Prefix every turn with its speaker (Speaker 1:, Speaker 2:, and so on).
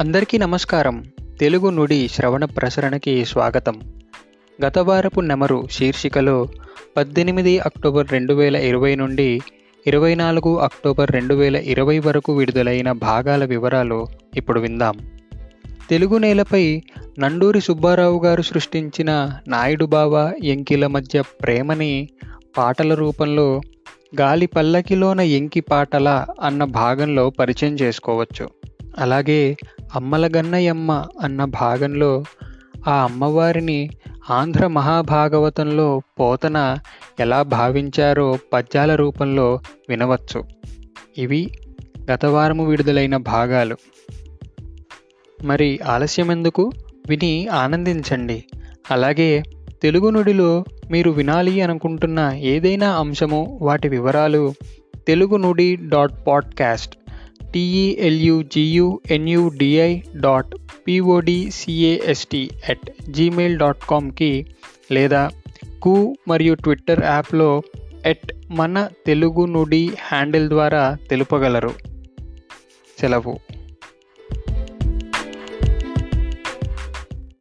Speaker 1: అందరికీ నమస్కారం. తెలుగు నుడి శ్రవణ ప్రసరణకి స్వాగతం. గత వారపు నెమరు శీర్షికలో పద్దెనిమిది అక్టోబర్ రెండు వేల ఇరవై నుండి ఇరవై నాలుగు అక్టోబర్ రెండు వేల ఇరవై వరకు విడుదలైన భాగాల వివరాలు ఇప్పుడు విందాం. తెలుగు నేలపై నండూరి సుబ్బారావు గారు సృష్టించిన నాయుడు బావ ఎంకిల మధ్య ప్రేమని పాటల రూపంలో గాలి పల్లకిలోన ఎంకి పాటల అన్న భాగంలో పరిచయం చేసుకోవచ్చు. అలాగే అమ్మల గన్నయమ్మ అన్న భాగంలో ఆ అమ్మవారిని ఆంధ్ర మహాభాగవతంలో పోతన ఎలా భావించారో పద్యాల రూపంలో వినవచ్చు. ఇవి గత వారము విడుదలైన భాగాలు. మరి ఆలస్యం ఎందుకు విని ఆనందించండి. అలాగే తెలుగు నుడిలో మీరు వినాలి అనుకుంటున్న ఏదైనా అంశము వాటి వివరాలు Telugu నుడి dot podcast టీఈఎల్యుజియుఎన్యుడిఐ dot పిఓడిసిఏఎస్టి at Gmail dot కామ్కి లేదా కూ మరియు ట్విట్టర్ యాప్లో ఎట్ మన తెలుగు నుడి హ్యాండిల్ ద్వారా తెలుపగలరు. సెలవు.